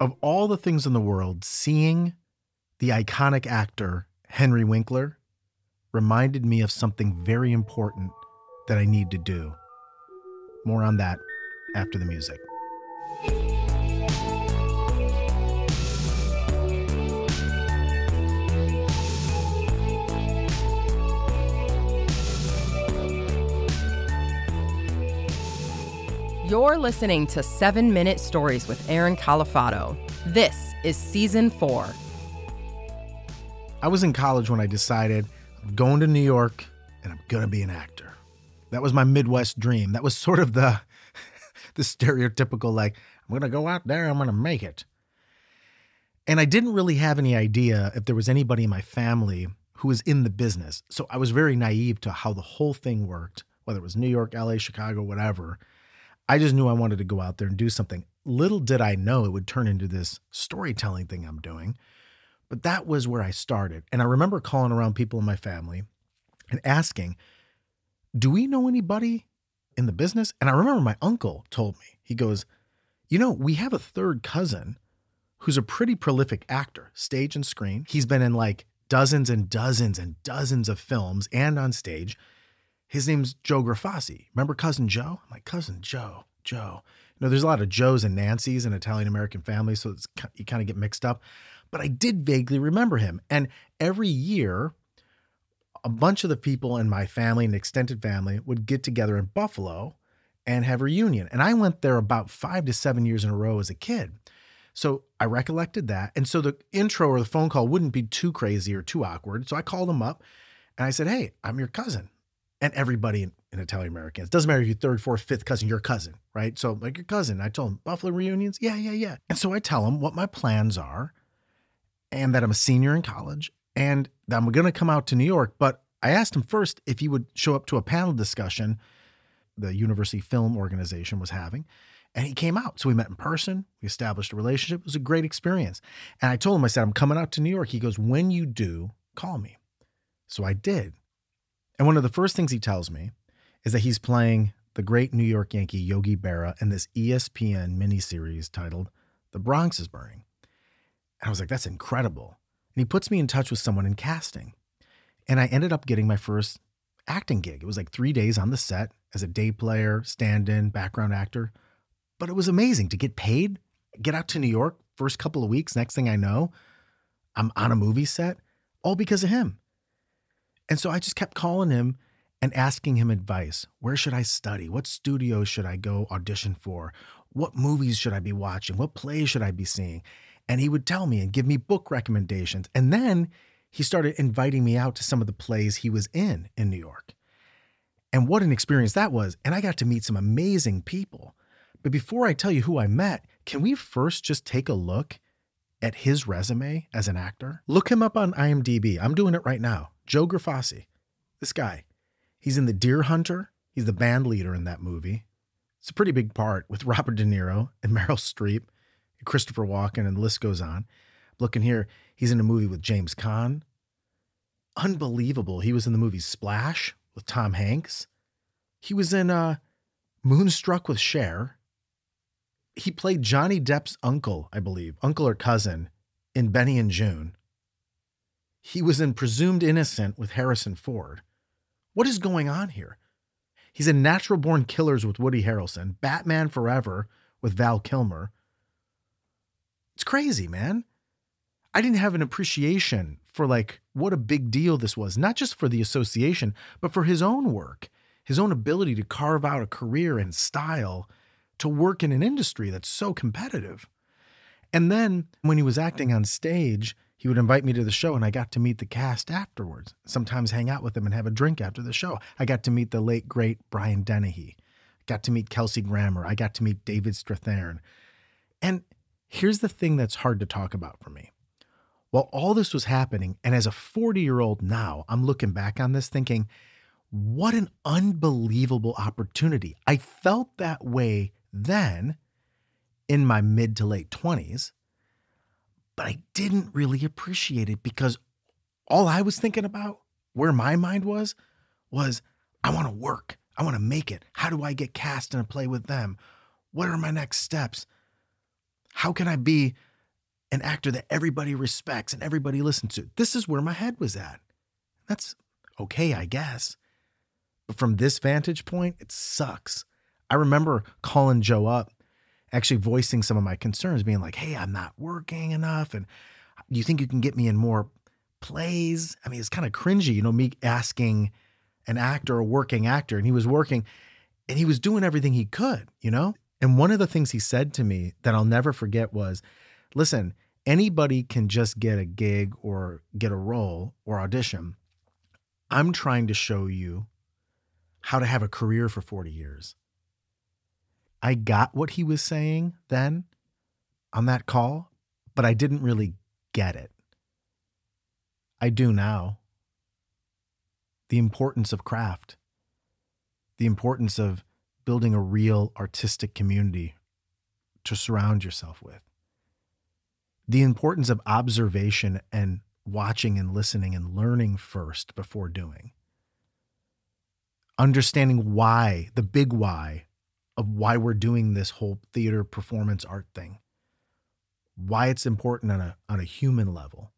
of all the things in the world, seeing the iconic actor Henry Winkler reminded me of something very important that I need to do. More on that after the music. You're listening to 7 Minute Stories with Aaron Calafato. This is season 4. I was in college when I decided I'm going to New York and I'm going to be an actor. That was my Midwest dream. That was sort of the the stereotypical like I'm going to go out there, I'm going to make it. And I didn't really have any idea if there was anybody in my family who was in the business. So I was very naive to how the whole thing worked, whether it was New York, LA, Chicago, whatever. I just knew I wanted to go out there and do something. Little did I know it would turn into this storytelling thing I'm doing. But that was where I started. And I remember calling around people in my family and asking, Do we know anybody in the business? And I remember my uncle told me, he goes, You know, we have a third cousin who's a pretty prolific actor, stage and screen. He's been in like dozens and dozens and dozens of films and on stage. His name's Joe Grifasi. Remember Cousin Joe? My cousin Joe, Joe. You know, there's a lot of Joes and Nancy's in Italian American families, so it's, you kind of get mixed up. But I did vaguely remember him. And every year, a bunch of the people in my family and extended family would get together in Buffalo and have a reunion. And I went there about five to seven years in a row as a kid. So I recollected that. And so the intro or the phone call wouldn't be too crazy or too awkward. So I called him up and I said, Hey, I'm your cousin and everybody in, in Italian Americans. Doesn't matter if you're third, fourth, fifth cousin, your cousin, right? So like your cousin. I told him Buffalo reunions. Yeah, yeah, yeah. And so I tell him what my plans are and that I'm a senior in college and that I'm going to come out to New York. But I asked him first if he would show up to a panel discussion the University Film Organization was having. And he came out. So we met in person. We established a relationship. It was a great experience. And I told him, I said, I'm coming out to New York. He goes, When you do, call me. So I did. And one of the first things he tells me is that he's playing the great New York Yankee Yogi Berra in this ESPN miniseries titled The Bronx is Burning. And I was like, that's incredible. And he puts me in touch with someone in casting. And I ended up getting my first acting gig. It was like three days on the set as a day player, stand in, background actor. But it was amazing to get paid, get out to New York, first couple of weeks. Next thing I know, I'm on a movie set, all because of him. And so I just kept calling him and asking him advice. Where should I study? What studios should I go audition for? What movies should I be watching? What plays should I be seeing? And he would tell me and give me book recommendations. And then he started inviting me out to some of the plays he was in in New York. And what an experience that was. And I got to meet some amazing people. But before I tell you who I met, can we first just take a look at his resume as an actor? Look him up on IMDb. I'm doing it right now. Joe Grifasi, this guy, he's in The Deer Hunter. He's the band leader in that movie. It's a pretty big part with Robert De Niro and Meryl Streep and Christopher Walken, and the list goes on. Looking here, he's in a movie with James Caan. Unbelievable. He was in the movie Splash with Tom Hanks. He was in uh, Moonstruck with Cher. He played Johnny Depp's uncle, I believe, uncle or cousin, in Benny and Joon. He was in Presumed Innocent with Harrison Ford. What is going on here? He's in Natural Born Killers with Woody Harrelson, Batman Forever with Val Kilmer. It's crazy, man. I didn't have an appreciation for like what a big deal this was, not just for the association, but for his own work, his own ability to carve out a career and style to work in an industry that's so competitive. And then when he was acting on stage, he would invite me to the show and I got to meet the cast afterwards. Sometimes hang out with them and have a drink after the show. I got to meet the late great Brian Dennehy. Got to meet Kelsey Grammer. I got to meet David Strathairn. And here's the thing that's hard to talk about for me. While all this was happening, and as a 40 year old now, I'm looking back on this thinking, what an unbelievable opportunity. I felt that way then in my mid to late 20s but I didn't really appreciate it because all I was thinking about, where my mind was, was I want to work. I want to make it. How do I get cast in a play with them? What are my next steps? How can I be an actor that everybody respects and everybody listens to. This is where my head was at. That's okay, I guess. But from this vantage point, it sucks. I remember calling Joe up, actually voicing some of my concerns, being like, hey, I'm not working enough. And do you think you can get me in more plays? I mean, it's kind of cringy, you know, me asking an actor, a working actor, and he was working and he was doing everything he could, you know? And one of the things he said to me that I'll never forget was listen, anybody can just get a gig or get a role or audition. I'm trying to show you how to have a career for 40 years. I got what he was saying then on that call, but I didn't really get it. I do now. The importance of craft, the importance of building a real artistic community to surround yourself with, the importance of observation and watching and listening and learning first before doing. Understanding why, the big why of why we're doing this whole theater performance art thing. Why it's important on a on a human level.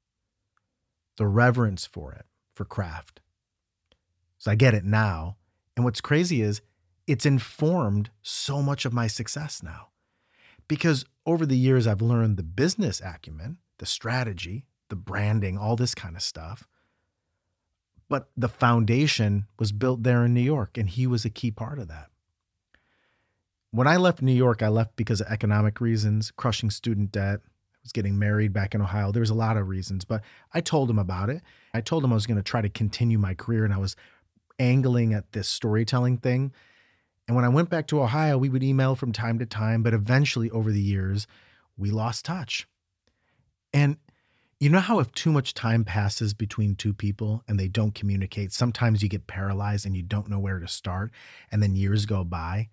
The reverence for it, for craft. So I get it now. And what's crazy is it's informed so much of my success now. Because over the years, I've learned the business acumen, the strategy, the branding, all this kind of stuff. But the foundation was built there in New York, and he was a key part of that. When I left New York, I left because of economic reasons, crushing student debt. I was getting married back in Ohio. There was a lot of reasons, but I told him about it. I told him I was going to try to continue my career, and I was angling at this storytelling thing. And when I went back to Ohio, we would email from time to time, but eventually over the years, we lost touch. And you know how if too much time passes between two people and they don't communicate, sometimes you get paralyzed and you don't know where to start. And then years go by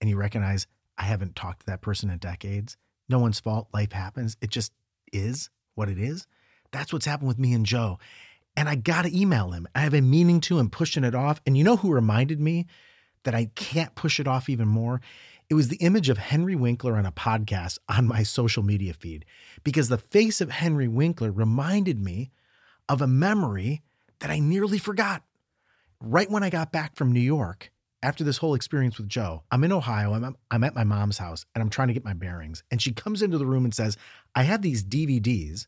and you recognize, I haven't talked to that person in decades. No one's fault. Life happens. It just is what it is. That's what's happened with me and Joe. And I got to email him. I have a meaning to him pushing it off. And you know who reminded me that I can't push it off even more? It was the image of Henry Winkler on a podcast on my social media feed because the face of Henry Winkler reminded me of a memory that I nearly forgot. Right when I got back from New York, after this whole experience with Joe, I'm in Ohio. I'm, I'm at my mom's house and I'm trying to get my bearings. And she comes into the room and says, I have these DVDs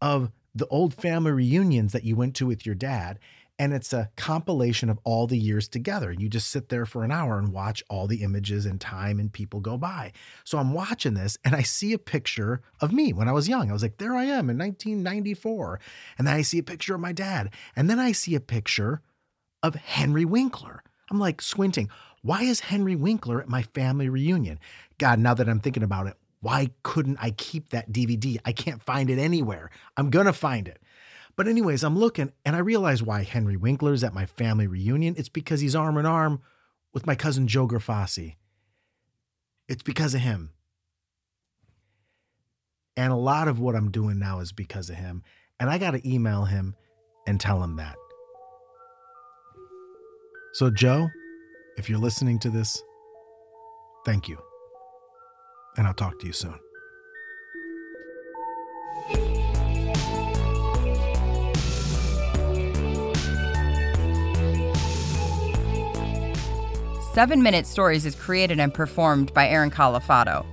of the old family reunions that you went to with your dad and it's a compilation of all the years together. And you just sit there for an hour and watch all the images and time and people go by. So I'm watching this and I see a picture of me when I was young. I was like, there I am in 1994. And then I see a picture of my dad. And then I see a picture of Henry Winkler. I'm like squinting. Why is Henry Winkler at my family reunion? God, now that I'm thinking about it, why couldn't I keep that DVD? I can't find it anywhere. I'm going to find it. But, anyways, I'm looking and I realize why Henry Winkler's at my family reunion. It's because he's arm in arm with my cousin Joe Grifasi. It's because of him. And a lot of what I'm doing now is because of him. And I got to email him and tell him that. So, Joe, if you're listening to this, thank you. And I'll talk to you soon. Seven Minute Stories is created and performed by Aaron Calafato.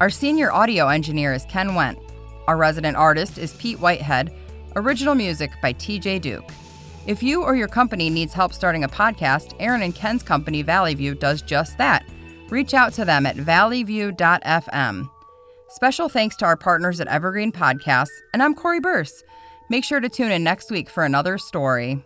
Our senior audio engineer is Ken Wendt. Our resident artist is Pete Whitehead. Original music by TJ Duke. If you or your company needs help starting a podcast, Aaron and Ken's company, Valley View, does just that. Reach out to them at valleyview.fm. Special thanks to our partners at Evergreen Podcasts, and I'm Cori Birce. Make sure to tune in next week for another story.